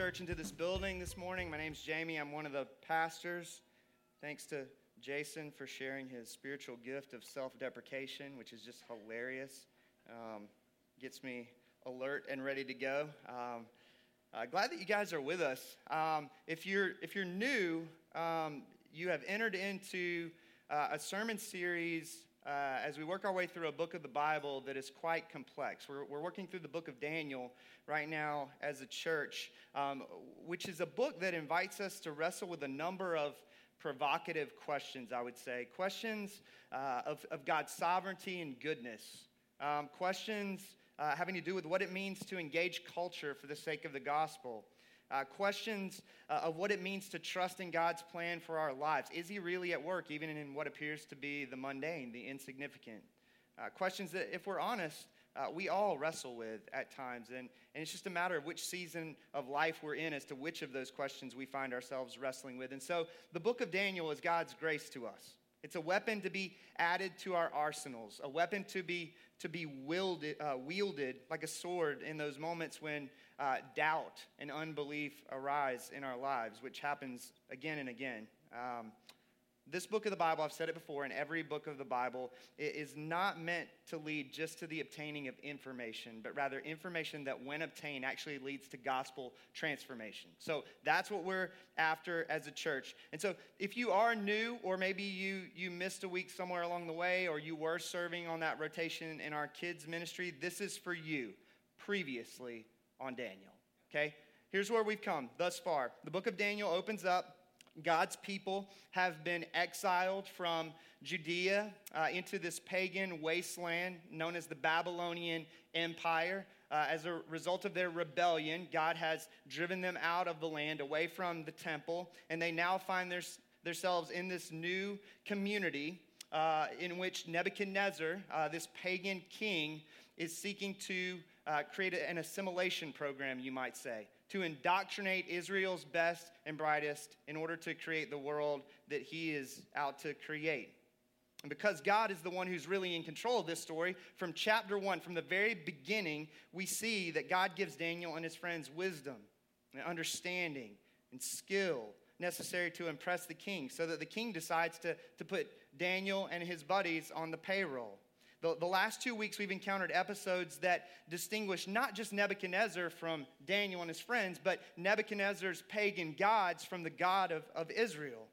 church into this building this morning. My name's Jamie. I'm one of the pastors. Thanks to Jason for sharing his spiritual gift of self deprecation, which is just hilarious. Um, gets me alert and ready to go. Um, uh, glad that you guys are with us. Um, if, you're, if you're new, um, you have entered into uh, a sermon series uh, as we work our way through a book of the Bible that is quite complex. We're, we're working through the book of Daniel right now as a church, um, which is a book that invites us to wrestle with a number of provocative questions, I would say. Questions uh, of, of God's sovereignty and goodness. Um, questions uh, having to do with what it means to engage culture for the sake of the gospel. Uh, questions uh, of what it means to trust in God's plan for our lives. Is He really at work, even in what appears to be the mundane, the insignificant? Uh, questions that, if we're honest, uh, we all wrestle with at times. And, and it's just a matter of which season of life we're in as to which of those questions we find ourselves wrestling with. And so the book of Daniel is God's grace to us. It's a weapon to be added to our arsenals, a weapon to be, to be wielded, uh, wielded like a sword in those moments when uh, doubt and unbelief arise in our lives, which happens again and again. Um, this book of the Bible, I've said it before, in every book of the Bible, it is not meant to lead just to the obtaining of information, but rather information that, when obtained, actually leads to gospel transformation. So that's what we're after as a church. And so, if you are new, or maybe you, you missed a week somewhere along the way, or you were serving on that rotation in our kids' ministry, this is for you previously on Daniel. Okay? Here's where we've come thus far. The book of Daniel opens up God's people have been exiled from Judea uh, into this pagan wasteland known as the Babylonian Empire. Uh, as a result of their rebellion, God has driven them out of the land, away from the temple, and they now find their, themselves in this new community uh, in which Nebuchadnezzar, uh, this pagan king, is seeking to uh, create an assimilation program, you might say to indoctrinate Israel's best and brightest in order to create the world that he is out to create. And because God is the one who's really in control of this story, from chapter one, from the very beginning, we see that God gives Daniel and his friends wisdom and understanding and skill necessary to impress the king, so that the king decides to, to put Daniel and his buddies on the payroll. The, the last two weeks, we've encountered episodes that distinguish not just Nebuchadnezzar from Daniel and his friends, but Nebuchadnezzar's pagan gods from the God of, of Israel.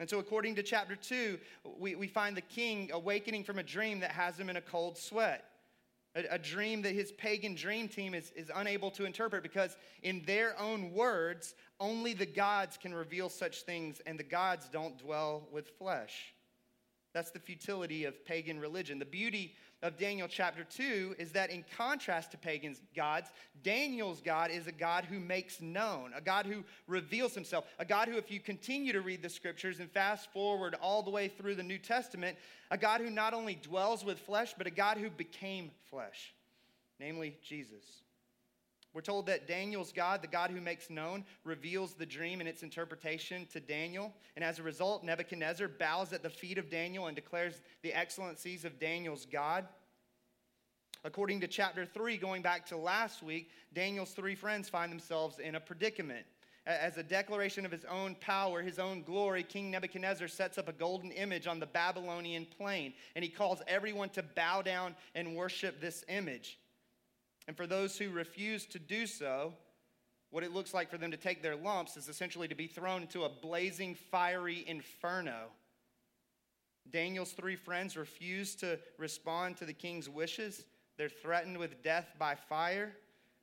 And so, according to chapter 2, we, we find the king awakening from a dream that has him in a cold sweat. A, a, dream that his pagan dream team is, is unable to interpret because, in their own words, only the gods can reveal such things, and the gods don't dwell with flesh. That's the futility of pagan religion. The beauty of Daniel chapter 2 is that, in contrast to pagan gods, Daniel's God is a God who makes known, a God who reveals himself, a God who, if you continue to read the scriptures and fast forward all the way through the New Testament, a God who not only dwells with flesh, but a God who became flesh, namely Jesus. We're told that Daniel's God, the God who makes known, reveals the dream and its interpretation to Daniel. And as a result, Nebuchadnezzar bows at the feet of Daniel and declares the excellencies of Daniel's God. According to chapter 3, going back to last week, Daniel's three friends find themselves in a predicament. As a declaration of his own power, his own glory, King Nebuchadnezzar sets up a golden image on the Babylonian plain, and he calls everyone to bow down and worship this image. And for those who refuse to do so, what it looks like for them to take their lumps is essentially to be thrown into a blazing, fiery inferno. Daniel's three friends refuse to respond to the king's wishes. They're threatened with death by fire.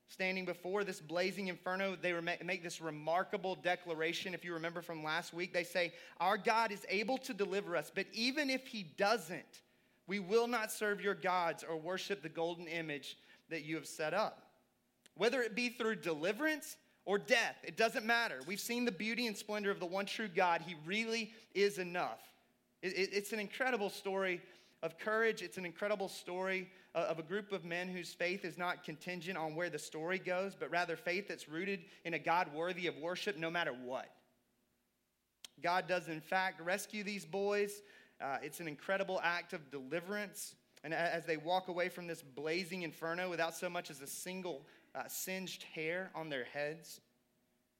Standing before this blazing inferno, they make this remarkable declaration. If you remember from last week, they say, Our God is able to deliver us, but even if he doesn't, we will not serve your gods or worship the golden image that you have set up. Whether it be through deliverance or death, it doesn't matter. We've seen the beauty and splendor of the one true God. He really is enough. It's an incredible story of courage. It's an incredible story of a group of men whose faith is not contingent on where the story goes, but rather faith that's rooted in a God worthy of worship no matter what. God does, in fact, rescue these boys. Uh, it's an incredible act of deliverance. And as they walk away from this blazing inferno without so much as a single uh, singed hair on their heads,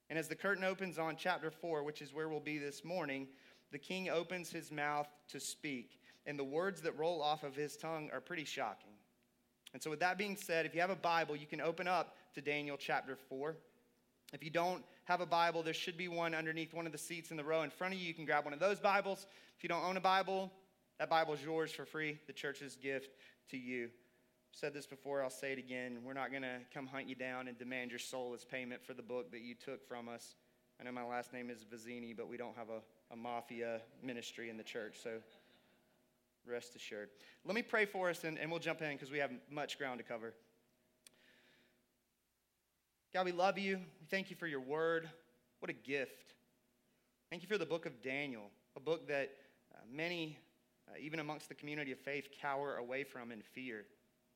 And as the curtain opens on chapter 4, which is where we'll be this morning, the king opens his mouth to speak. And the words that roll off of his tongue are pretty shocking. And so, with that being said, if you have a Bible, you can open up to Daniel chapter 4. If you don't have a Bible, there should be one underneath one of the seats in the row in front of you. You can grab one of those Bibles. If you don't own a Bible, that Bible is yours for free, the church's gift to you. I've said this before, I'll say it again. We're not going to come hunt you down and demand your soul as payment for the book that you took from us. I know my last name is Vizzini, but we don't have a, a mafia ministry in the church, so rest assured. Let me pray for us and, and we'll jump in because we have much ground to cover. God, we love you. We thank you for your word. What a gift. Thank you for the book of Daniel, a book that uh, many, uh, even amongst the community of faith, cower away from in fear.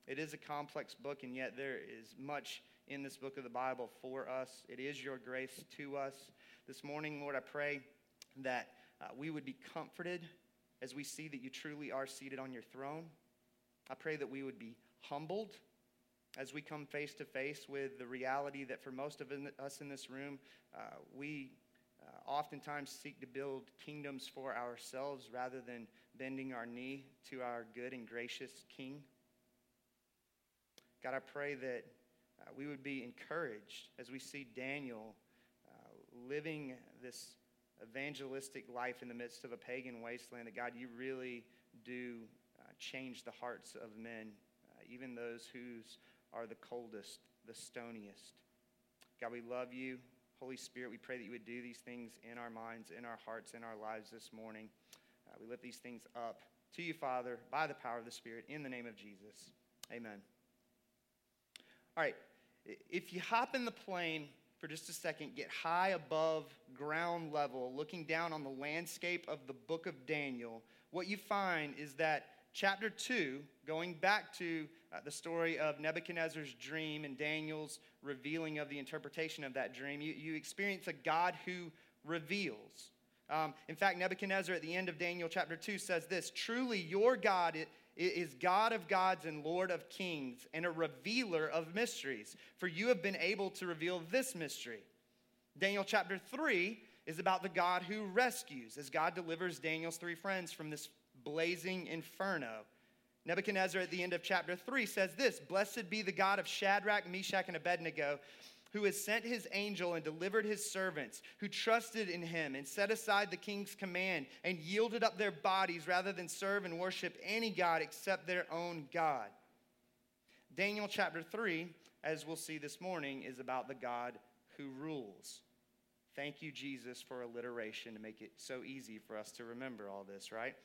It is a complex book, and yet there is much in this book of the Bible for us. It is your grace to us. This morning, Lord, I pray that uh, we would be comforted as we see that you truly are seated on your throne. I pray that we would be humbled as we come face to face with the reality that for most of us in this room, uh, we uh, oftentimes seek to build kingdoms for ourselves rather than bending our knee to our good and gracious King. God, I pray that uh, we would be encouraged as we see Daniel uh, living this evangelistic life in the midst of a pagan wasteland, that God, you really do uh, change the hearts of men, uh, even those whose are the coldest, the stoniest. God, we love you. Holy Spirit, we pray that you would do these things in our minds, in our hearts, in our lives this morning. Uh, we lift these things up to you, Father, by the power of the Spirit, in the name of Jesus. Amen. All right, if you hop in the plane for just a second, get high above ground level, looking down on the landscape of the book of Daniel, what you find is that chapter 2, going back to uh, the story of Nebuchadnezzar's dream and Daniel's revealing of the interpretation of that dream, you, you experience a God who reveals. Um, in fact, Nebuchadnezzar at the end of Daniel chapter 2 says this Truly, your God is God of gods and Lord of kings and a revealer of mysteries, for you have been able to reveal this mystery. Daniel chapter 3 is about the God who rescues, as God delivers Daniel's three friends from this blazing inferno. Nebuchadnezzar at the end of chapter 3 says this Blessed be the God of Shadrach, Meshach, and Abednego who has sent his angel and delivered his servants, who trusted in him and set aside the king's command and yielded up their bodies rather than serve and worship any God except their own God. Daniel chapter 3, as we'll see this morning, is about the God who rules. Thank you, Jesus, for alliteration to make it so easy for us to remember all this, right?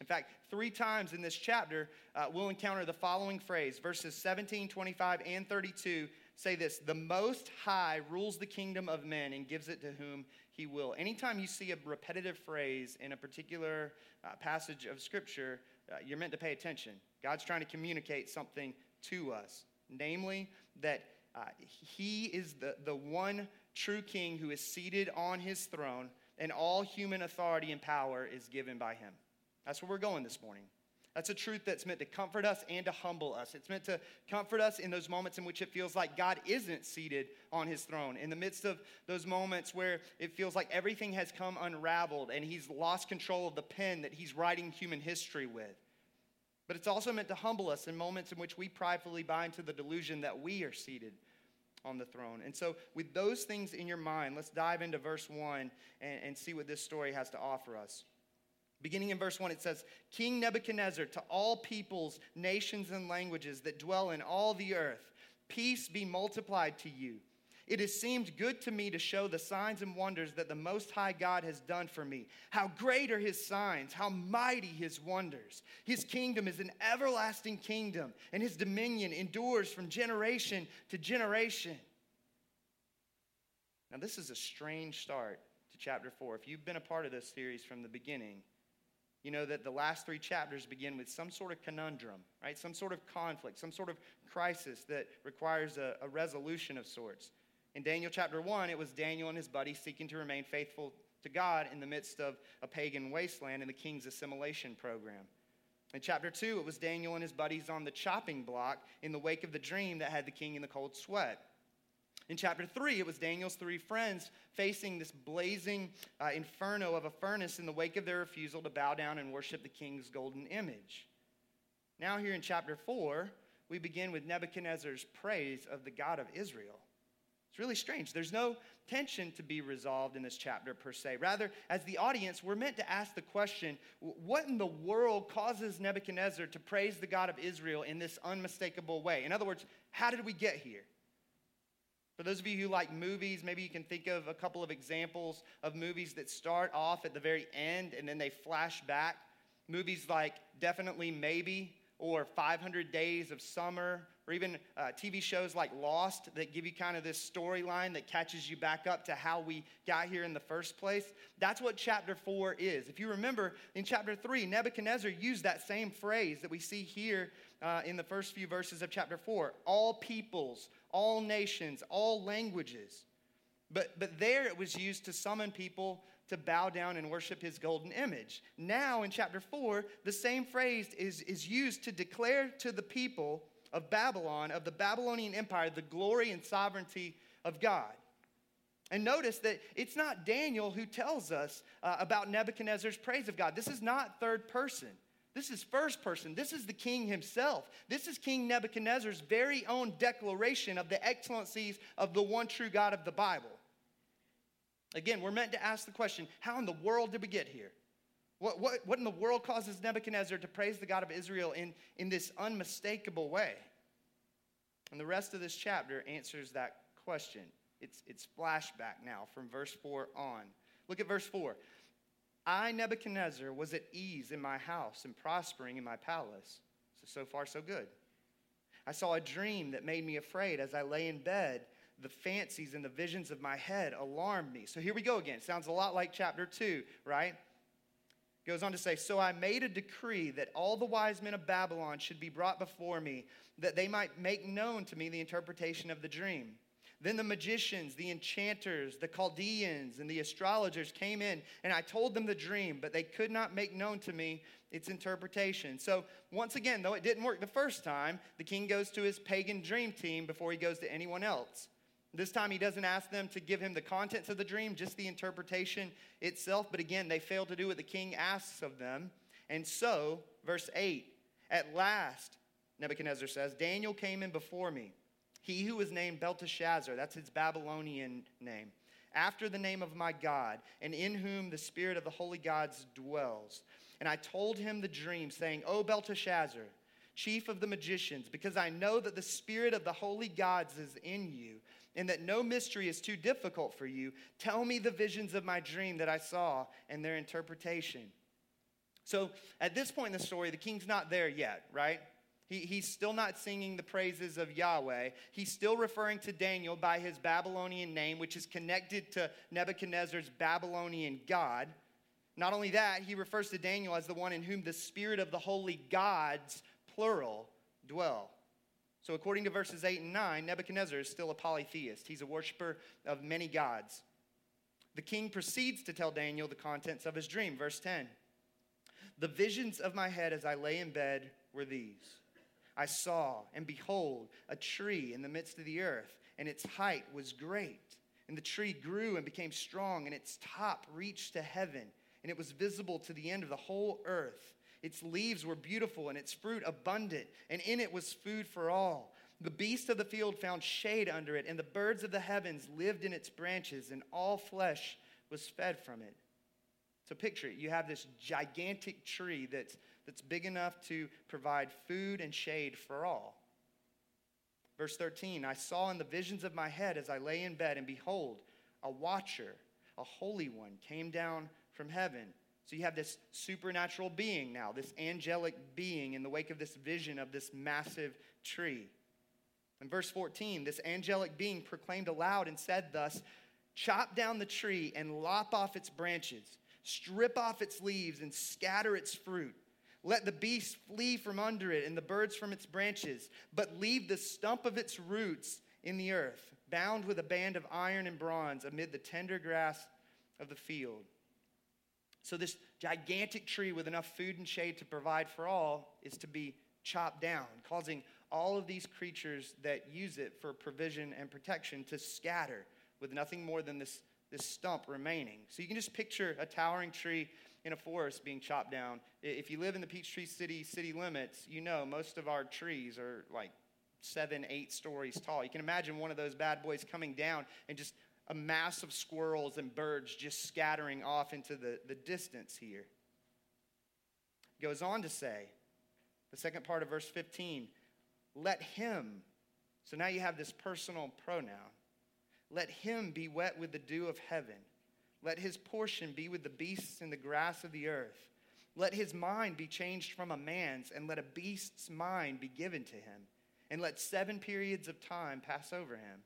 In fact, three times in this chapter, uh, we'll encounter the following phrase verses 17, 25, and 32 say this The Most High rules the kingdom of men and gives it to whom he will. Anytime you see a repetitive phrase in a particular uh, passage of Scripture, uh, you're meant to pay attention. God's trying to communicate something to us, namely, that uh, he is the, the one true king who is seated on his throne, and all human authority and power is given by him. That's where we're going this morning. That's a truth that's meant to comfort us and to humble us. It's meant to comfort us in those moments in which it feels like God isn't seated on his throne. In the midst of those moments where it feels like everything has come unraveled and he's lost control of the pen that he's writing human history with. But it's also meant to humble us in moments in which we pridefully buy into the delusion that we are seated on the throne. And so, with those things in your mind, let's dive into verse 1 and, and see what this story has to offer us. Beginning in verse 1, it says, King Nebuchadnezzar, to all peoples, nations, and languages that dwell in all the earth, peace be multiplied to you. It has seemed good to me to show the signs and wonders that the Most High God has done for me. How great are his signs, how mighty his wonders. His kingdom is an everlasting kingdom, and his dominion endures from generation to generation. Now, this is a strange start to chapter 4. If you've been a part of this series from the beginning, you know that the last three chapters begin with some sort of conundrum, right? Some sort of conflict, some sort of crisis that requires a, a resolution of sorts. In Daniel chapter 1, it was Daniel and his buddies seeking to remain faithful to God in the midst of a pagan wasteland and the king's assimilation program. In chapter 2, it was Daniel and his buddies on the chopping block in the wake of the dream that had the king in the cold sweat. In chapter 3, it was Daniel's three friends facing this blazing uh, inferno of a furnace in the wake of their refusal to bow down and worship the king's golden image. Now, here in chapter 4, we begin with Nebuchadnezzar's praise of the God of Israel. It's really strange. There's no tension to be resolved in this chapter per se. Rather, as the audience, we're meant to ask the question what in the world causes Nebuchadnezzar to praise the God of Israel in this unmistakable way? In other words, how did we get here? For those of you who like movies, maybe you can think of a couple of examples of movies that start off at the very end and then they flash back. Movies like Definitely Maybe or 500 Days of Summer or even uh, TV shows like Lost that give you kind of this storyline that catches you back up to how we got here in the first place. That's what chapter 4 is. If you remember, in chapter 3, Nebuchadnezzar used that same phrase that we see here uh, in the first few verses of chapter 4 all peoples, all nations, all languages. But, but there it was used to summon people to bow down and worship his golden image. Now in chapter 4, the same phrase is, is used to declare to the people of Babylon, of the Babylonian Empire, the glory and sovereignty of God. And notice that it's not Daniel who tells us uh, about Nebuchadnezzar's praise of God. This is not third person. This is first person. This is the king himself. This is King Nebuchadnezzar's very own declaration of the excellencies of the one true God of the Bible. Again, we're meant to ask the question how in the world did we get here? What, what, what in the world causes Nebuchadnezzar to praise the God of Israel in, in this unmistakable way? And the rest of this chapter answers that question. It's, it's flashback now from verse 4 on. Look at verse 4. I, Nebuchadnezzar, was at ease in my house and prospering in my palace. So, so far, so good. I saw a dream that made me afraid as I lay in bed. The fancies and the visions of my head alarmed me. So here we go again. Sounds a lot like chapter 2, right? Goes on to say, So I made a decree that all the wise men of Babylon should be brought before me, that they might make known to me the interpretation of the dream. Then the magicians, the enchanters, the Chaldeans, and the astrologers came in, and I told them the dream, but they could not make known to me its interpretation. So, once again, though it didn't work the first time, the king goes to his pagan dream team before he goes to anyone else. This time, he doesn't ask them to give him the contents of the dream, just the interpretation itself. But again, they fail to do what the king asks of them. And so, verse 8, at last, Nebuchadnezzar says, Daniel came in before me he who was named Belteshazzar, that's his Babylonian name, after the name of my God, and in whom the spirit of the holy gods dwells. And I told him the dream, saying, O Belteshazzar, chief of the magicians, because I know that the spirit of the holy gods is in you, and that no mystery is too difficult for you, tell me the visions of my dream that I saw and their interpretation. So at this point in the story, the king's not there yet, right? He, he's still not singing the praises of Yahweh. He's still referring to Daniel by his Babylonian name, which is connected to Nebuchadnezzar's Babylonian God. Not only that, he refers to Daniel as the one in whom the spirit of the holy gods, plural, dwell. So, according to verses 8 and 9, Nebuchadnezzar is still a polytheist. He's a worshiper of many gods. The king proceeds to tell Daniel the contents of his dream. Verse 10 The visions of my head as I lay in bed were these I saw, and behold, a tree in the midst of the earth, and its height was great. And the tree grew and became strong, and its top reached to heaven, and it was visible to the end of the whole earth. Its leaves were beautiful, and its fruit abundant, and in it was food for all. The beasts of the field found shade under it, and the birds of the heavens lived in its branches, and all flesh was fed from it. So picture it. You have this gigantic tree that's that's big enough to provide food and shade for all. Verse 13 I saw in the visions of my head as I lay in bed, and behold, a watcher, a holy one, came down from heaven. So you have this supernatural being now, this angelic being in the wake of this vision of this massive tree. In verse 14, this angelic being proclaimed aloud and said thus Chop down the tree and lop off its branches, strip off its leaves, and scatter its fruit let the beasts flee from under it and the birds from its branches, but leave the stump of its roots in the earth, bound with a band of iron and bronze amid the tender grass of the field. So, this gigantic tree with enough food and shade to provide for all is to be chopped down, causing all of these creatures that use it for provision and protection to scatter with nothing more than this, this stump remaining. So you can just picture a towering tree in a forest being chopped down. If you live in the Peachtree City city limits, you know most of our trees are like seven, eight stories tall. You can imagine one of those bad boys coming down and just a mass of squirrels and birds just scattering off into the, the distance here. Goes on to say, the second part of verse 15, let him, so now you have this personal pronoun, let him be wet with the dew of heaven. Let his portion be with the beasts and the grass of the earth. Let his mind be changed from a man's, and let a beast's mind be given to him. And let seven periods of time pass over him.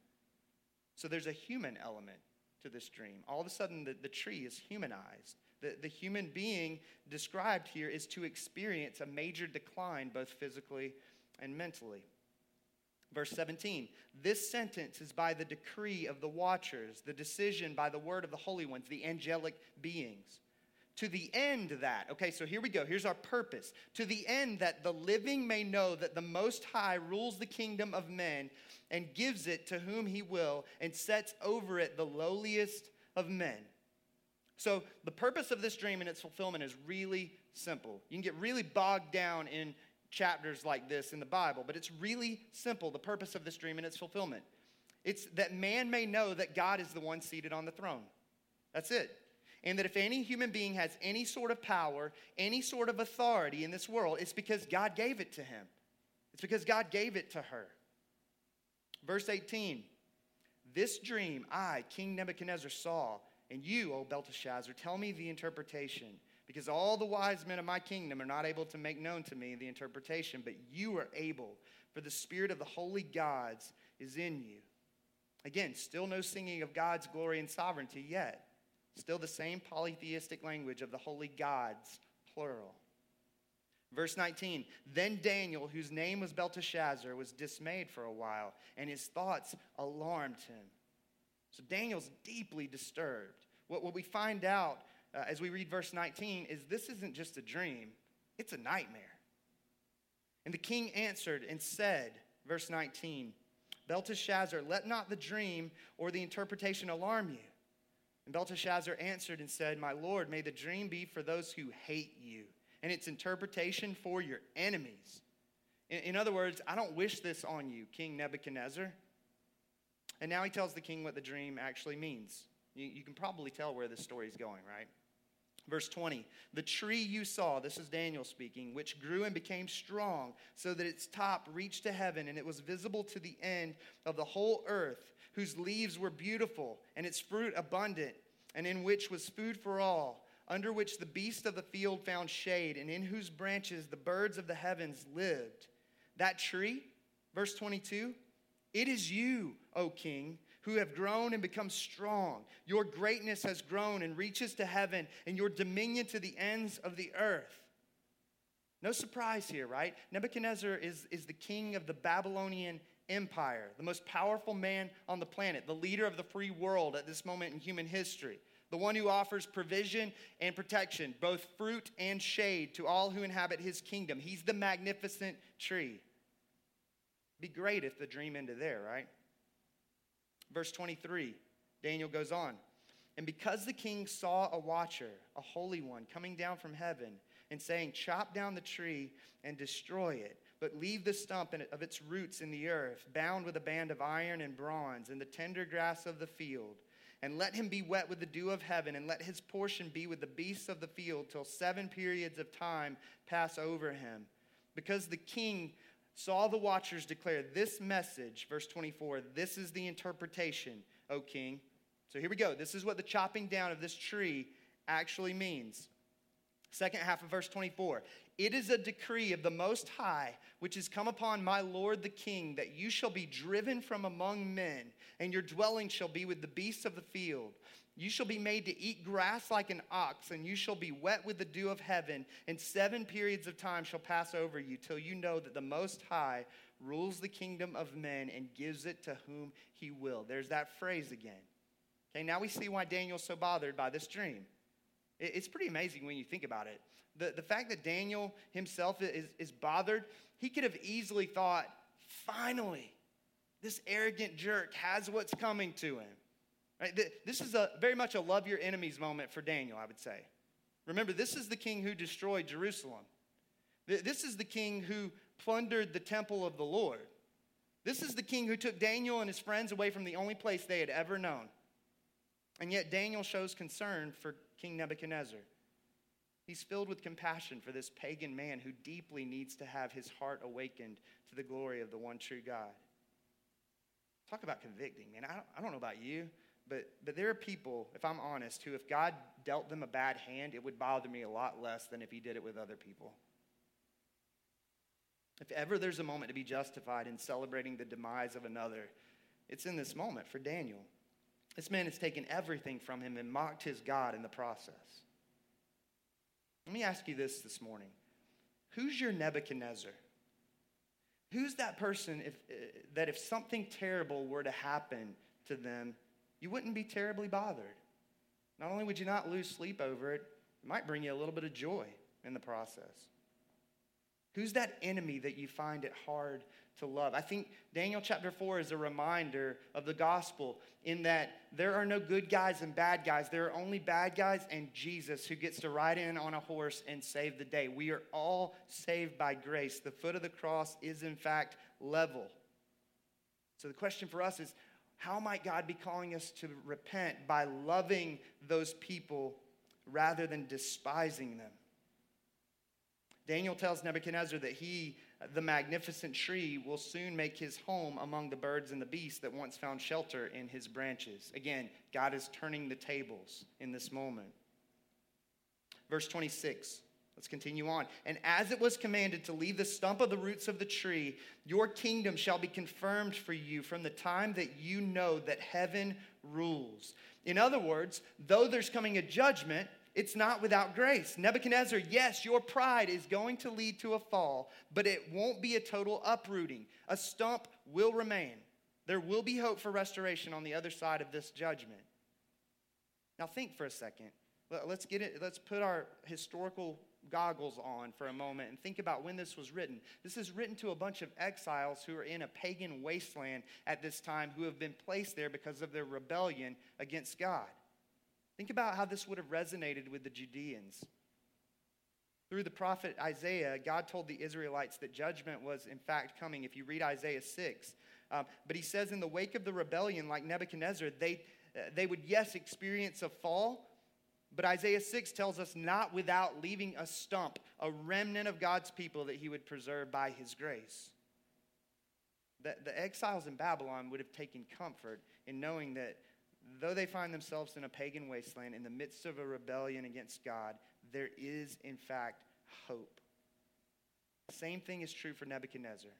So there's a human element to this dream. All of a sudden, the, the tree is humanized. The, the human being described here is to experience a major decline, both physically and mentally. Verse 17, this sentence is by the decree of the watchers, the decision by the word of the holy ones, the angelic beings. To the end that, okay, so here we go. Here's our purpose. To the end that the living may know that the Most High rules the kingdom of men and gives it to whom he will and sets over it the lowliest of men. So, the purpose of this dream and its fulfillment is really simple. You can get really bogged down in chapters like this in the Bible, but it's really simple the purpose of this dream and its fulfillment. It's that man may know that God is the one seated on the throne. That's it. And that if any human being has any sort of power, any sort of authority in this world, it's because God gave it to him. It's because God gave it to her. Verse 18 This dream I, King Nebuchadnezzar, saw, and you, O Belteshazzar, tell me the interpretation because all the wise men of my kingdom are not able to make known to me the interpretation, but you are able, for the spirit of the holy gods is in you. Again, still no singing of God's glory and sovereignty yet. Still the same polytheistic language of the holy gods, plural. Verse 19 Then Daniel, whose name was Belteshazzar, was dismayed for a while, and his thoughts alarmed him. So Daniel's deeply disturbed. What, what we find out uh, as we read verse 19 is this isn't just a dream, it's a nightmare. And the king answered and said, verse 19, Belteshazzar, let not the dream or the interpretation alarm you. And Belteshazzar answered and said, My Lord, may the dream be for those who hate you, and its interpretation for your enemies. In, in other words, I don't wish this on you, King Nebuchadnezzar. And now he tells the king what the dream actually means. You, you can probably tell where this story is going, right? Verse 20, the tree you saw, this is Daniel speaking, which grew and became strong, so that its top reached to heaven, and it was visible to the end of the whole earth, whose leaves were beautiful, and its fruit abundant, and in which was food for all, under which the beasts of the field found shade, and in whose branches the birds of the heavens lived. That tree, verse 22, it is you, O king who have grown and become strong. Your greatness has grown and reaches to heaven, and your dominion to the ends of the earth. No surprise here, right? Nebuchadnezzar is, is the king of the Babylonian Empire, the most powerful man on the planet, the leader of the free world at this moment in human history, the one who offers provision and protection, both fruit and shade, to all who inhabit his kingdom. He's the magnificent tree. Be great if the dream ended there, right? Verse 23, Daniel goes on. And because the king saw a watcher, a holy one, coming down from heaven and saying, Chop down the tree and destroy it, but leave the stump of its roots in the earth, bound with a band of iron and bronze, and the tender grass of the field. And let him be wet with the dew of heaven, and let his portion be with the beasts of the field, till seven periods of time pass over him. Because the king saw the watchers declare this message, verse 24, this is the interpretation, O king. So here we go. This is what the chopping down of this tree actually means. Second half of verse 24. It is a decree of the Most High, which has come upon my Lord the King, that you shall be driven from among men, and your dwelling shall be with the beasts of the field. You shall be made to eat grass like an ox, and you shall be wet with the dew of heaven, and seven periods of time shall pass over you till you know that the Most High rules the kingdom of men and gives it to whom he will. There's that phrase again. Okay, now we see why Daniel's so bothered by this dream. It's pretty amazing when you think about it. The, the fact that Daniel himself is, is bothered, he could have easily thought, finally, this arrogant jerk has what's coming to him. Right? This is a, very much a love your enemies moment for Daniel, I would say. Remember, this is the king who destroyed Jerusalem. This is the king who plundered the temple of the Lord. This is the king who took Daniel and his friends away from the only place they had ever known. And yet, Daniel shows concern for King Nebuchadnezzar. He's filled with compassion for this pagan man who deeply needs to have his heart awakened to the glory of the one true God. Talk about convicting, man. I don't, know about you, but, but there are people, if I'm honest, who, if God dealt them a bad hand, it would bother me a lot less than if he did it with other people. If ever there's a moment to be justified in celebrating the demise of another, it's in this moment for Daniel. This man has taken everything from him and mocked his God in the process. Let me ask you this this morning Who's your Nebuchadnezzar? Who's that person if, uh, that if something terrible were to happen to them, you wouldn't be terribly bothered? Not only would you not lose sleep over it, it might bring you a little bit of joy in the process. Who's that enemy that you find it hard to love? I think Daniel chapter 4 is a reminder of the gospel in that there are no good guys and bad guys. There are only bad guys and Jesus who gets to ride in on a horse and save the day. We are all saved by grace. The foot of the cross is, in fact, level. So the question for us is how might God be calling us to repent by loving those people rather than despising them? Daniel tells Nebuchadnezzar that he, the magnificent tree, will soon make his home among the birds and the beasts that once found shelter in his branches. Again, God is turning the tables in this moment. Verse 26. Let's continue on. And as it was commanded to leave the stump of the roots of the tree, your kingdom shall be confirmed for you from the time that you know that heaven rules. In other words, though there's coming a judgment, it's not without grace. Nebuchadnezzar, yes, your pride is going to lead to a fall, but it won't be a total uprooting. A stump will remain. There will be hope for restoration on the other side of this judgment. Now think for a second. Let's get it, let's put our historical goggles on for a moment and think about when this was written. This is written to a bunch of exiles who are in a pagan wasteland at this time who have been placed there because of their rebellion against God. Think about how this would have resonated with the Judeans. Through the prophet Isaiah, God told the Israelites that judgment was in fact coming. If you read Isaiah 6, um, but he says, in the wake of the rebellion, like Nebuchadnezzar, they, uh, they would, yes, experience a fall, but Isaiah 6 tells us not without leaving a stump, a remnant of God's people that he would preserve by his grace. The, the exiles in Babylon would have taken comfort in knowing that though they find themselves in a pagan wasteland in the midst of a rebellion against God, there is, in fact, hope. The same thing is true for Nebuchadnezzar.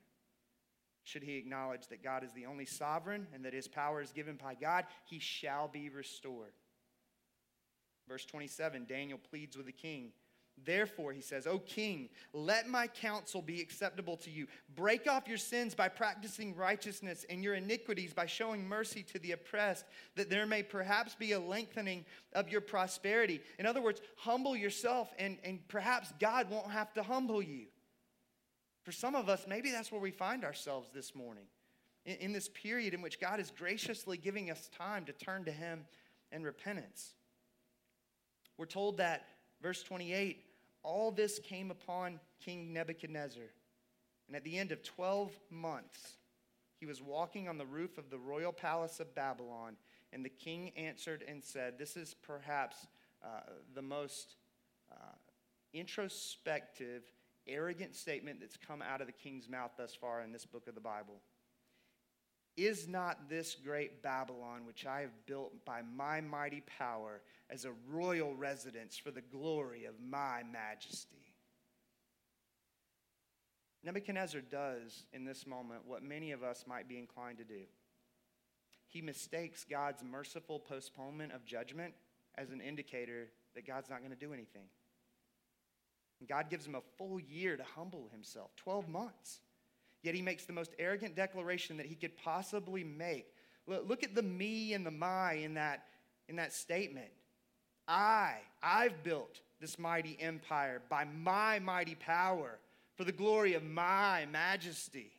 Should he acknowledge that God is the only sovereign and that his power is given by God, he shall be restored. Verse 27 Daniel pleads with the king Therefore, he says, O king, let my counsel be acceptable to you. Break off your sins by practicing righteousness and your iniquities by showing mercy to the oppressed, that there may perhaps be a lengthening of your prosperity. In other words, humble yourself, and, and perhaps God won't have to humble you. For some of us, maybe that's where we find ourselves this morning, in, in this period in which God is graciously giving us time to turn to Him in repentance. We're told that, verse 28, all this came upon King Nebuchadnezzar. And at the end of 12 months, he was walking on the roof of the royal palace of Babylon. And the king answered and said, This is perhaps uh, the most uh, introspective, arrogant statement that's come out of the king's mouth thus far in this book of the Bible. Is not this great Babylon, which I have built by my mighty power, as a royal residence for the glory of my majesty? Nebuchadnezzar does in this moment what many of us might be inclined to do. He mistakes God's merciful postponement of judgment as an indicator that God's not going to do anything. God gives him a full year to humble himself 12 months. Yet he makes the most arrogant declaration that he could possibly make. Look at the me and the my in that, in that statement. I, I've built this mighty empire by my mighty power for the glory of my majesty.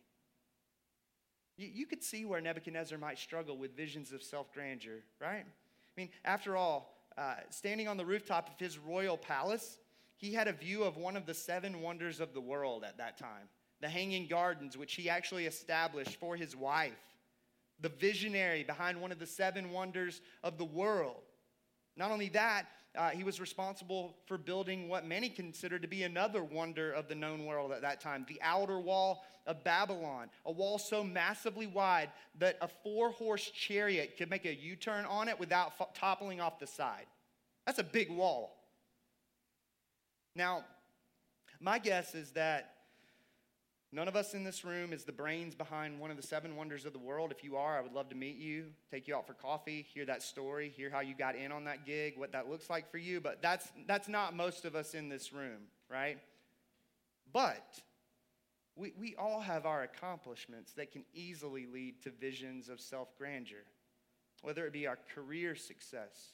You, you could see where Nebuchadnezzar might struggle with visions of self grandeur, right? I mean, after all, uh, standing on the rooftop of his royal palace, he had a view of one of the seven wonders of the world at that time the Hanging Gardens, which he actually established for his wife, the visionary behind one of the seven wonders of the world. Not only that, uh, he was responsible for building what many consider to be another wonder of the known world at that time the outer wall of Babylon, a wall so massively wide that a four horse chariot could make a U turn on it without f- toppling off the side. That's a big wall. Now, my guess is that none of us in this room is the brains behind one of the seven wonders of the world. If you are, I would love to meet you, take you out for coffee, hear that story, hear how you got in on that gig, what that looks like for you. But that's, that's not most of us in this room, right? But we, we all have our accomplishments that can easily lead to visions of self grandeur, whether it be our career success,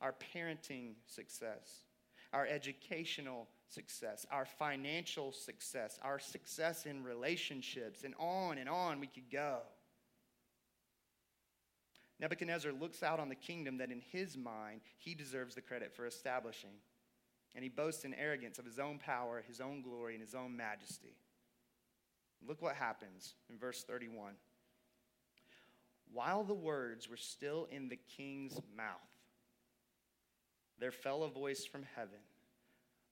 our parenting success, our educational success, our financial success, our success in relationships, and on and on we could go. Nebuchadnezzar looks out on the kingdom that in his mind he deserves the credit for establishing. And he boasts in arrogance of his own power, his own glory, and his own majesty. Look what happens in verse 31. While the words were still in the king's mouth, there fell a voice from heaven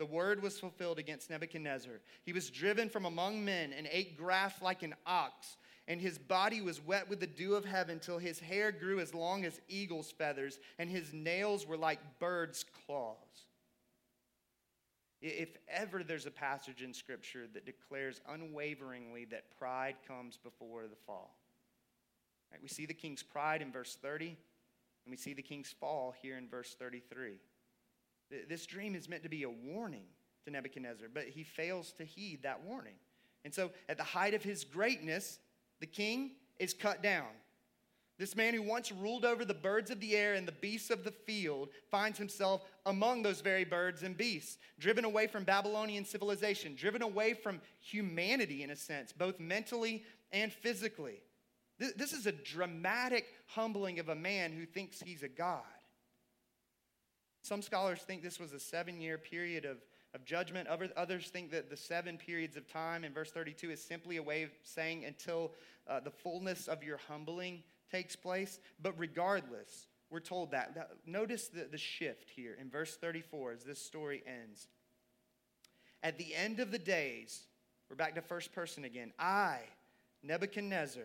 the word was fulfilled against Nebuchadnezzar. He was driven from among men and ate grass like an ox, and his body was wet with the dew of heaven till his hair grew as long as eagle's feathers, and his nails were like birds' claws. If ever there's a passage in Scripture that declares unwaveringly that pride comes before the fall, right, we see the king's pride in verse 30, and we see the king's fall here in verse 33. This dream is meant to be a warning to Nebuchadnezzar, but he fails to heed that warning. And so, at the height of his greatness, the king is cut down. This man who once ruled over the birds of the air and the beasts of the field finds himself among those very birds and beasts, driven away from Babylonian civilization, driven away from humanity in a sense, both mentally and physically. This is a dramatic humbling of a man who thinks he's a god. Some scholars think this was a seven year period of, of judgment. Others think that the seven periods of time in verse 32 is simply a way of saying until uh, the fullness of your humbling takes place. But regardless, we're told that. Notice the, the shift here in verse 34 as this story ends. At the end of the days, we're back to first person again. I, Nebuchadnezzar,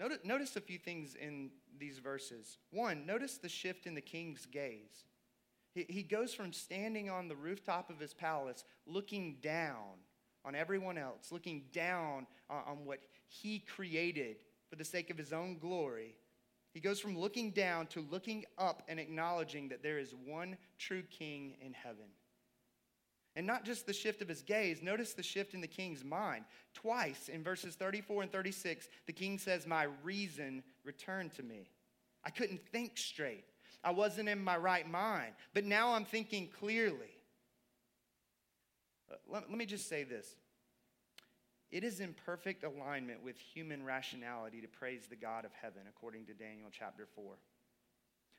Notice, notice a few things in these verses. One, notice the shift in the king's gaze. He, he goes from standing on the rooftop of his palace, looking down on everyone else, looking down on, on what he created for the sake of his own glory. He goes from looking down to looking up and acknowledging that there is one true king in heaven. And not just the shift of his gaze, notice the shift in the king's mind. Twice in verses 34 and 36, the king says, My reason returned to me. I couldn't think straight. I wasn't in my right mind. But now I'm thinking clearly. Uh, let, let me just say this it is in perfect alignment with human rationality to praise the God of heaven, according to Daniel chapter 4.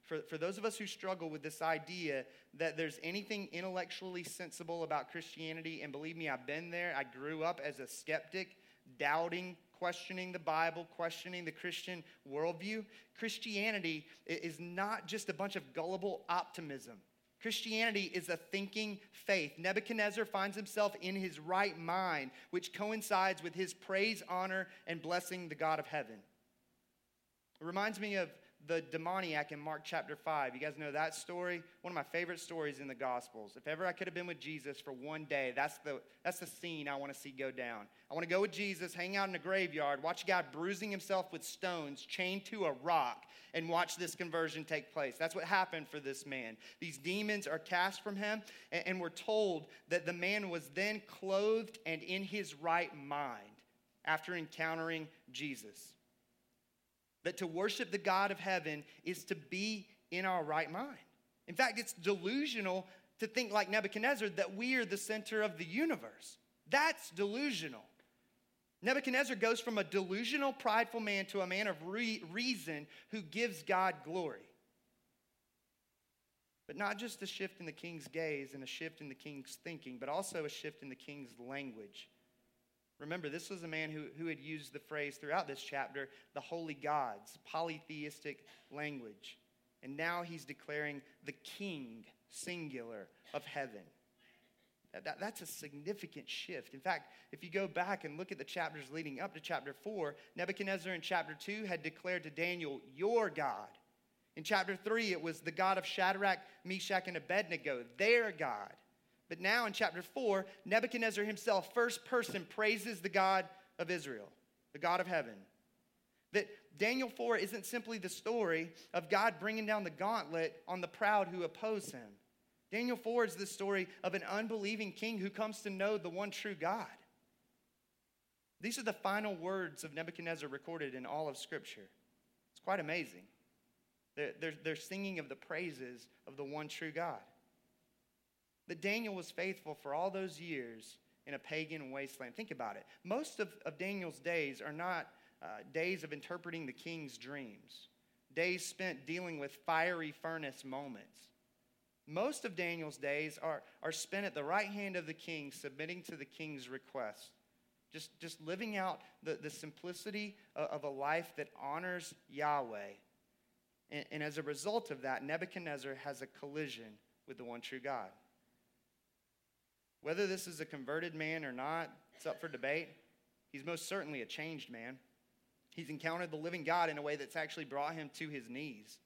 For, for those of us who struggle with this idea that there's anything intellectually sensible about Christianity, and believe me, I've been there. I grew up as a skeptic, doubting, questioning the Bible, questioning the Christian worldview. Christianity is not just a bunch of gullible optimism. Christianity is a thinking faith. Nebuchadnezzar finds himself in his right mind, which coincides with his praise, honor, and blessing the God of heaven. It reminds me of the demoniac in Mark chapter 5. You guys know that story? One of my favorite stories in the Gospels. If ever I could have been with Jesus for one day, that's the, that's the scene I want to see go down. I want to go with Jesus, hang out in a graveyard, watch a guy bruising himself with stones, chained to a rock, and watch this conversion take place. That's what happened for this man. These demons are cast from him, and, and we're told that the man was then clothed and in his right mind after encountering Jesus. That to worship the God of heaven is to be in our right mind. In fact, it's delusional to think like Nebuchadnezzar that we are the center of the universe. That's delusional. Nebuchadnezzar goes from a delusional, prideful man to a man of re- reason who gives God glory. But not just a shift in the king's gaze and a shift in the king's thinking, but also a shift in the king's language. Remember, this was a man who, who had used the phrase throughout this chapter, the holy gods, polytheistic language. And now he's declaring the king, singular, of heaven. That, that, that's a significant shift. In fact, if you go back and look at the chapters leading up to chapter 4, Nebuchadnezzar in chapter 2 had declared to Daniel, Your God. In chapter 3, it was the God of Shadrach, Meshach, and Abednego, their God. But now in chapter 4, Nebuchadnezzar himself, first person, praises the God of Israel, the God of heaven. That Daniel 4 isn't simply the story of God bringing down the gauntlet on the proud who oppose him. Daniel 4 is the story of an unbelieving king who comes to know the one true God. These are the final words of Nebuchadnezzar recorded in all of Scripture. It's quite amazing. They're, they're, they're singing of the praises of the one true God that Daniel was faithful for all those years in a pagan wasteland. Think about it. Most of, of Daniel's days are not uh, days of interpreting the king's dreams, days spent dealing with fiery furnace moments. Most of Daniel's days are, are spent at the right hand of the king, submitting to the king's request. Just, just living out the, the simplicity of, of a life that honors Yahweh. And, and as a result of that, Nebuchadnezzar has a collision with the one true God. Whether this is a converted man or not, it's up for debate. He's most certainly a changed man. He's encountered the living God in a way that's actually brought him to his knees,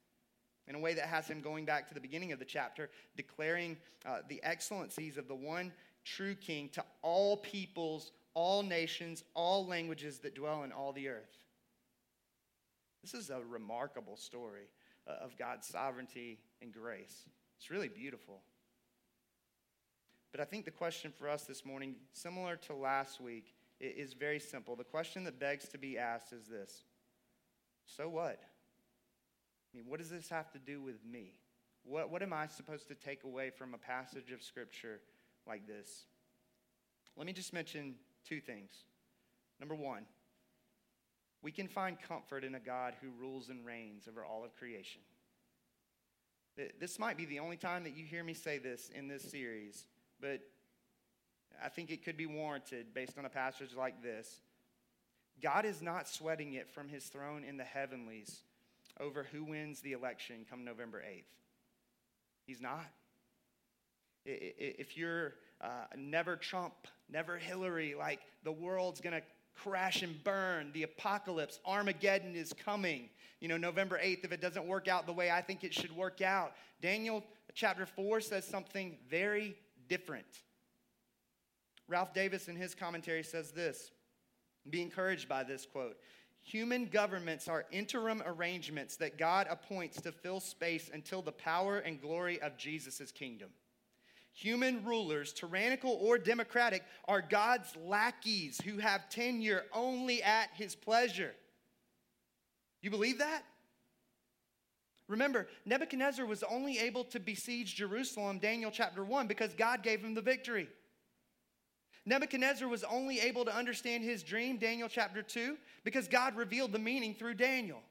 in a way that has him going back to the beginning of the chapter, declaring uh, the excellencies of the one true king to all peoples, all nations, all languages that dwell in all the earth. This is a remarkable story uh, of God's sovereignty and grace. It's really beautiful. But I think the question for us this morning, similar to last week, is very simple. The question that begs to be asked is this So what? I mean, what does this have to do with me? What, what am I supposed to take away from a passage of Scripture like this? Let me just mention two things. Number one, we can find comfort in a God who rules and reigns over all of creation. This might be the only time that you hear me say this in this series, but I think it could be warranted based on a passage like this. God is not sweating it from his throne in the heavenlies over who wins the election come November 8th. He's not. If you're uh, never Trump, never Hillary, like the world's going to crash and burn, the apocalypse, Armageddon is coming. You know, November 8th, if it doesn't work out the way I think it should work out. Daniel chapter 4 says something very different. Ralph Davis, in his commentary, says this Be encouraged by this quote. Human governments are interim arrangements that God appoints to fill space until the power and glory of Jesus' kingdom. Human rulers, tyrannical or democratic, are God's lackeys who have tenure only at his pleasure. You believe that? Remember, Nebuchadnezzar was only able to besiege Jerusalem, Daniel chapter 1, because God gave him the victory. Nebuchadnezzar was only able to understand his dream, Daniel chapter 2, because God revealed the meaning through Daniel.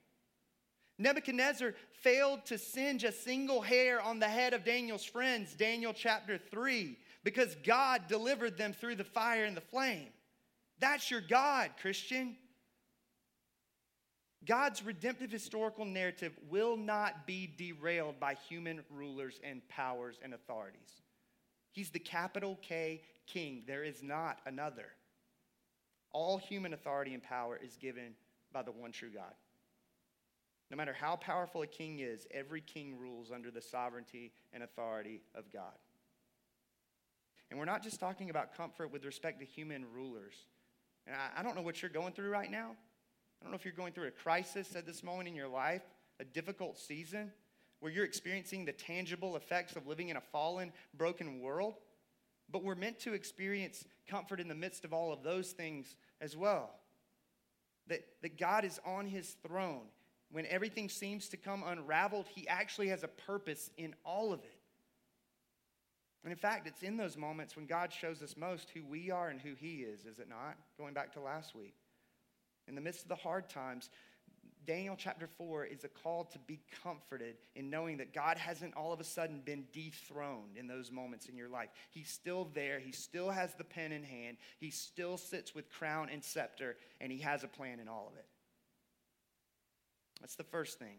Nebuchadnezzar failed to singe a single hair on the head of Daniel's friends, Daniel chapter 3, because God delivered them through the fire and the flame. That's your God, Christian. God's redemptive historical narrative will not be derailed by human rulers and powers and authorities. He's the capital K king. There is not another. All human authority and power is given by the one true God. No matter how powerful a king is, every king rules under the sovereignty and authority of God. And we're not just talking about comfort with respect to human rulers. And I, I don't know what you're going through right now. I don't know if you're going through a crisis at this moment in your life, a difficult season where you're experiencing the tangible effects of living in a fallen, broken world. But we're meant to experience comfort in the midst of all of those things as well. That, that God is on his throne. When everything seems to come unraveled, he actually has a purpose in all of it. And in fact, it's in those moments when God shows us most who we are and who he is, is it not? Going back to last week. In the midst of the hard times, Daniel chapter 4 is a call to be comforted in knowing that God hasn't all of a sudden been dethroned in those moments in your life. He's still there. He still has the pen in hand. He still sits with crown and scepter, and he has a plan in all of it. That's the first thing.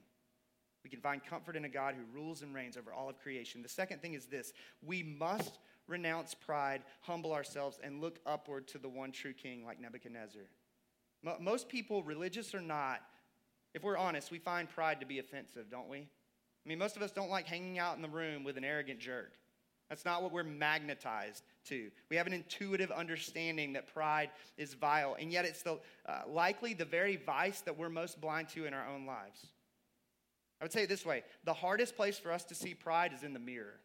We can find comfort in a God who rules and reigns over all of creation. The second thing is this we must renounce pride, humble ourselves, and look upward to the one true king like Nebuchadnezzar. Most people, religious or not, if we're honest, we find pride to be offensive, don't we? I mean, most of us don't like hanging out in the room with an arrogant jerk. That's not what we're magnetized to. We have an intuitive understanding that pride is vile, and yet it's the, uh, likely the very vice that we're most blind to in our own lives. I would say it this way the hardest place for us to see pride is in the mirror.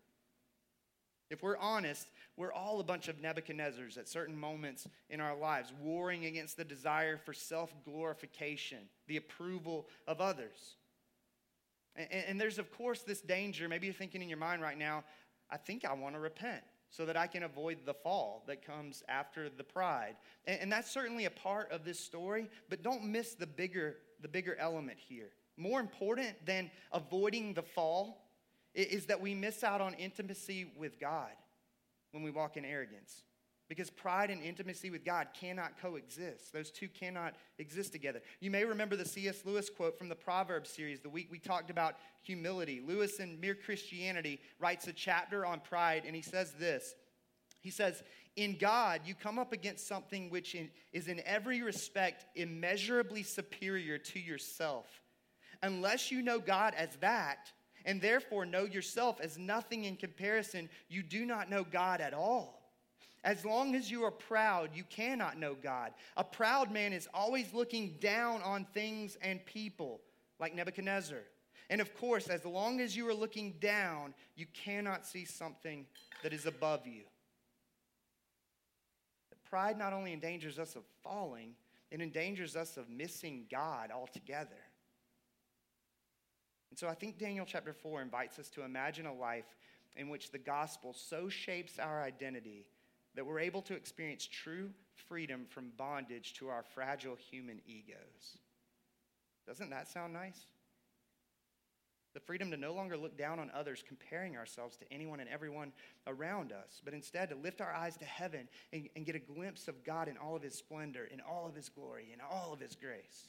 If we're honest, we're all a bunch of Nebuchadnezzars at certain moments in our lives, warring against the desire for self glorification, the approval of others. And, and, there's, of course, this danger. Maybe you're thinking in your mind right now, I think I want to repent so that I can avoid the fall that comes after the pride. And, and that's certainly a part of this story, but don't miss the bigger, the bigger element here. More important than avoiding the fall is that we miss out on intimacy with God when we walk in arrogance. Because pride and intimacy with God cannot coexist. Those two cannot exist together. You may remember the C.S. Lewis quote from the Proverbs series, the week we talked about humility. Lewis in Mere Christianity writes a chapter on pride, and he says this He says, In God, you come up against something which is in every respect immeasurably superior to yourself. Unless you know God as that, and therefore know yourself as nothing in comparison, you do not know God at all. As long as you are proud, you cannot know God. A proud man is always looking down on things and people, like Nebuchadnezzar. And of course, as long as you are looking down, you cannot see something that is above you. Pride not only endangers us of falling, it endangers us of missing God altogether. And so I think Daniel chapter 4 invites us to imagine a life in which the gospel so shapes our identity that we're able to experience true freedom from bondage to our fragile human egos. Doesn't that sound nice? The freedom to no longer look down on others, comparing ourselves to anyone and everyone around us, but instead to lift our eyes to heaven and, and get a glimpse of God in all of his splendor, in all of his glory, in all of his grace.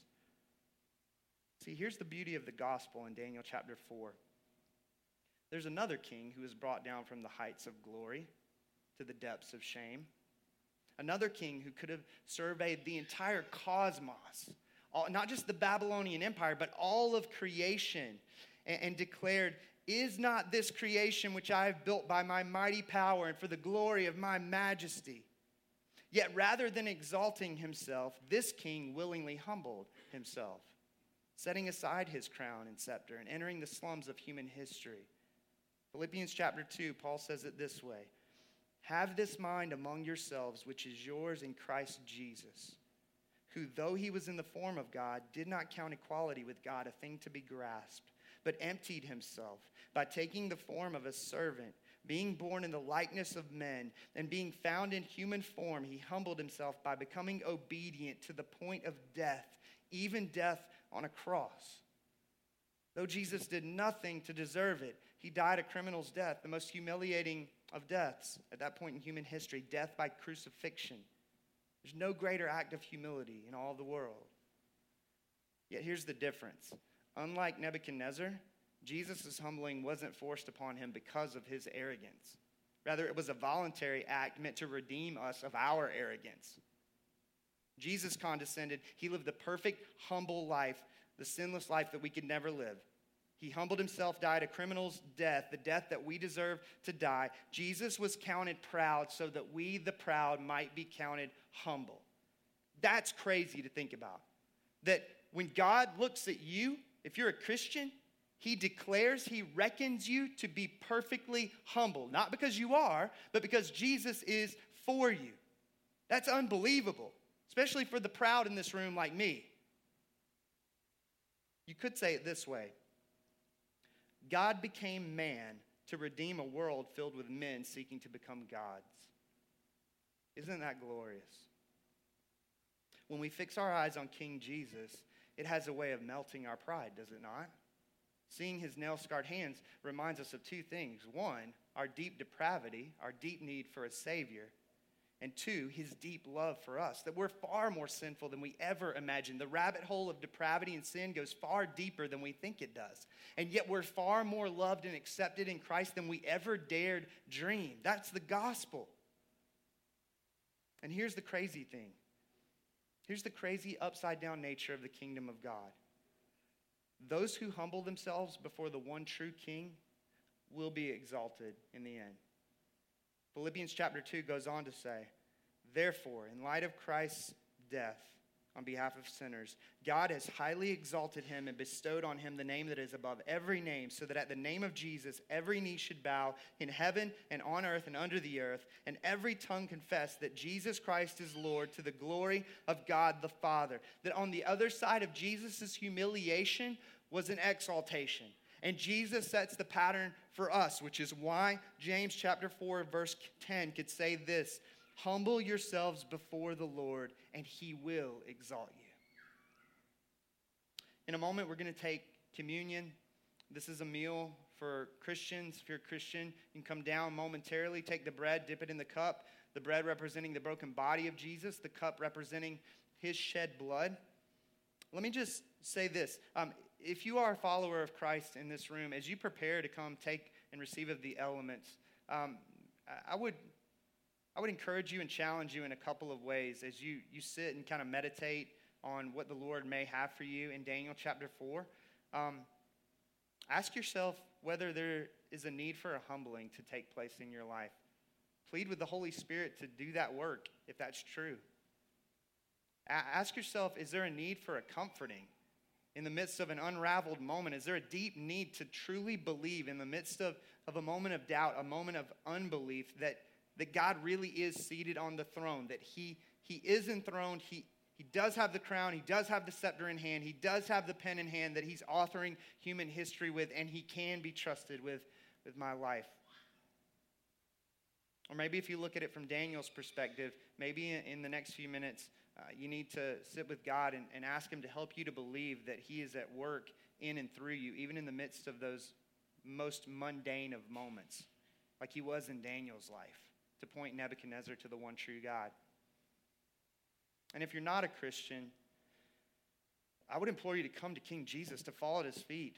See, here's the beauty of the gospel in Daniel chapter 4. There's another king who is brought down from the heights of glory to the depths of shame. Another king who could have surveyed the entire cosmos, not just the Babylonian Empire, but all of creation, and declared, Is not this creation which I have built by my mighty power and for the glory of my majesty? Yet rather than exalting himself, this king willingly humbled himself setting aside his crown and scepter and entering the slums of human history. Philippians chapter 2, Paul says it this way Have this mind among yourselves, which is yours in Christ Jesus, who, though he was in the form of God, did not count equality with God a thing to be grasped, but emptied himself by taking the form of a servant. Being born in the likeness of men and being found in human form, he humbled himself by becoming obedient to the point of death, even death on a cross. Though Jesus did nothing to deserve it, he died a criminal's death, the most humiliating of deaths at that point in human history death by crucifixion. There's no greater act of humility in all the world. Yet here's the difference. Unlike Nebuchadnezzar, Jesus' humbling wasn't forced upon him because of his arrogance. Rather, it was a voluntary act meant to redeem us of our arrogance. Jesus condescended. He lived the perfect, humble life, the sinless life that we could never live. He humbled himself, died a criminal's death, the death that we deserve to die. Jesus was counted proud so that we, the proud, might be counted humble. That's crazy to think about. That when God looks at you, if you're a Christian, he declares he reckons you to be perfectly humble, not because you are, but because Jesus is for you. That's unbelievable, especially for the proud in this room like me. You could say it this way God became man to redeem a world filled with men seeking to become gods. Isn't that glorious? When we fix our eyes on King Jesus, it has a way of melting our pride, does it not? Seeing his nail scarred hands reminds us of two things. One, our deep depravity, our deep need for a Savior. And two, his deep love for us, that we're far more sinful than we ever imagined. The rabbit hole of depravity and sin goes far deeper than we think it does. And yet we're far more loved and accepted in Christ than we ever dared dream. That's the gospel. And here's the crazy thing here's the crazy upside down nature of the kingdom of God those who humble themselves before the one true king will be exalted in the end. Philippians chapter 2 goes on to say, Therefore, in light of Christ's death on behalf of sinners, God has highly exalted him and bestowed on him the name that is above every name, so that at the name of Jesus every knee should bow in heaven and on earth and under the earth, and every tongue confess that Jesus Christ is Lord to the glory of God the Father. That on the other side of Jesus' humiliation was an exaltation. And Jesus sets the pattern for us, which is why James chapter 4 verse 10 could say this, humble yourselves before the Lord and he will exalt you. In a moment we're going to take communion. This is a meal for Christians. If you're a Christian, you can come down momentarily, take the bread, dip it in the cup, the bread representing the broken body of Jesus, the cup representing his shed blood. Let me just say this. Um, if you are a follower of Christ in this room, as you prepare to come take and receive of the elements, um, I would I would encourage you and challenge you in a couple of ways as you, you sit and kind of meditate on what the Lord may have for you in Daniel chapter 4. Um, ask yourself whether there is a need for a humbling to take place in your life. Plead with the Holy Spirit to do that work if that's true. A- ask yourself is there a need for a comforting? In the midst of an unraveled moment? Is there a deep need to truly believe in the midst of, of a moment of doubt, a moment of unbelief, that, that God really is seated on the throne, that He, he is enthroned, he, he does have the crown, He does have the scepter in hand, He does have the pen in hand that He's authoring human history with, and He can be trusted with, with my life? Or maybe if you look at it from Daniel's perspective, maybe in, in the next few minutes, uh, you need to sit with God and, and ask Him to help you to believe that He is at work in and through you, even in the midst of those most mundane of moments, like He was in Daniel's life, to point Nebuchadnezzar to the one true God. And if you're not a Christian, I would implore you to come to King Jesus, to fall at His feet,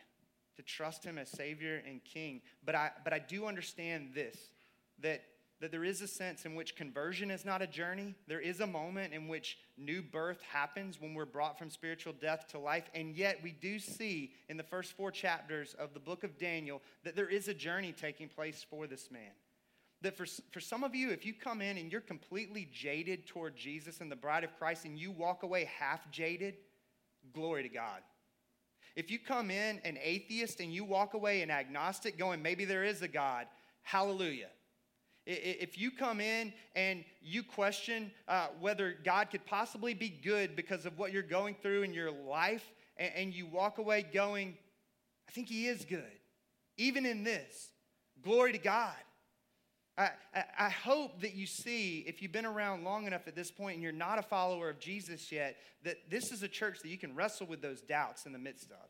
to trust Him as Savior and King. But I, but I do understand this that that there is a sense in which conversion is not a journey. There is a moment in which new birth happens when we're brought from spiritual death to life. And yet, we do see in the first four chapters of the book of Daniel that there is a journey taking place for this man. That for, for some of you, if you come in and you're completely jaded toward Jesus and the bride of Christ and you walk away half jaded, glory to God. If you come in an atheist and you walk away an agnostic, going, maybe there is a God, hallelujah. If you come in and you question uh, whether God could possibly be good because of what you're going through in your life, and, and you walk away going, I think He is good, even in this. Glory to God. I, I, I, hope that you see, if you've been around long enough at this point and you're not a follower of Jesus yet, that this is a church that you can wrestle with those doubts in the midst of.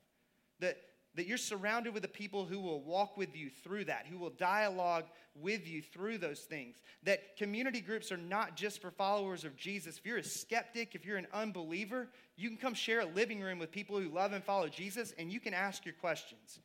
That, that you're surrounded with the people who will walk with you through that, who will dialogue with you through those things. That community groups are not just for followers of Jesus. If you're a skeptic, if you're an unbeliever, you can come share a living room with people who love and follow Jesus and you can ask your questions.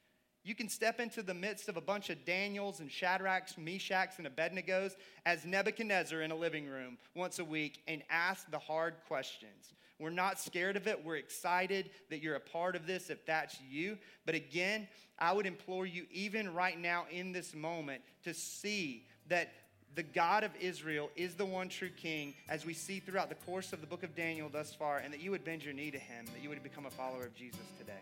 You can step into the midst of a bunch of Daniels and Shadrachs, Meshachs, and Abednegos as Nebuchadnezzar in a living room once a week and ask the hard questions. We're not scared of it. We're excited that you're a part of this if that's you. But again, I would implore you, even right now in this moment, to see that the God of Israel is the one true king, as we see throughout the course of the book of Daniel thus far, and that you would bend your knee to him, that you would become a follower of Jesus today.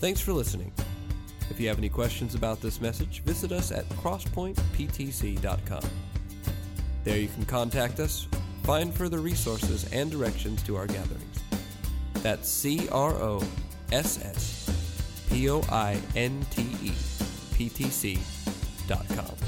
Thanks for listening. If you have any questions about this message, visit us at crosspointeptc.com. There you can contact us, find further resources, and directions to our gatherings. That's C R O S S P O I N T E P T C dot com.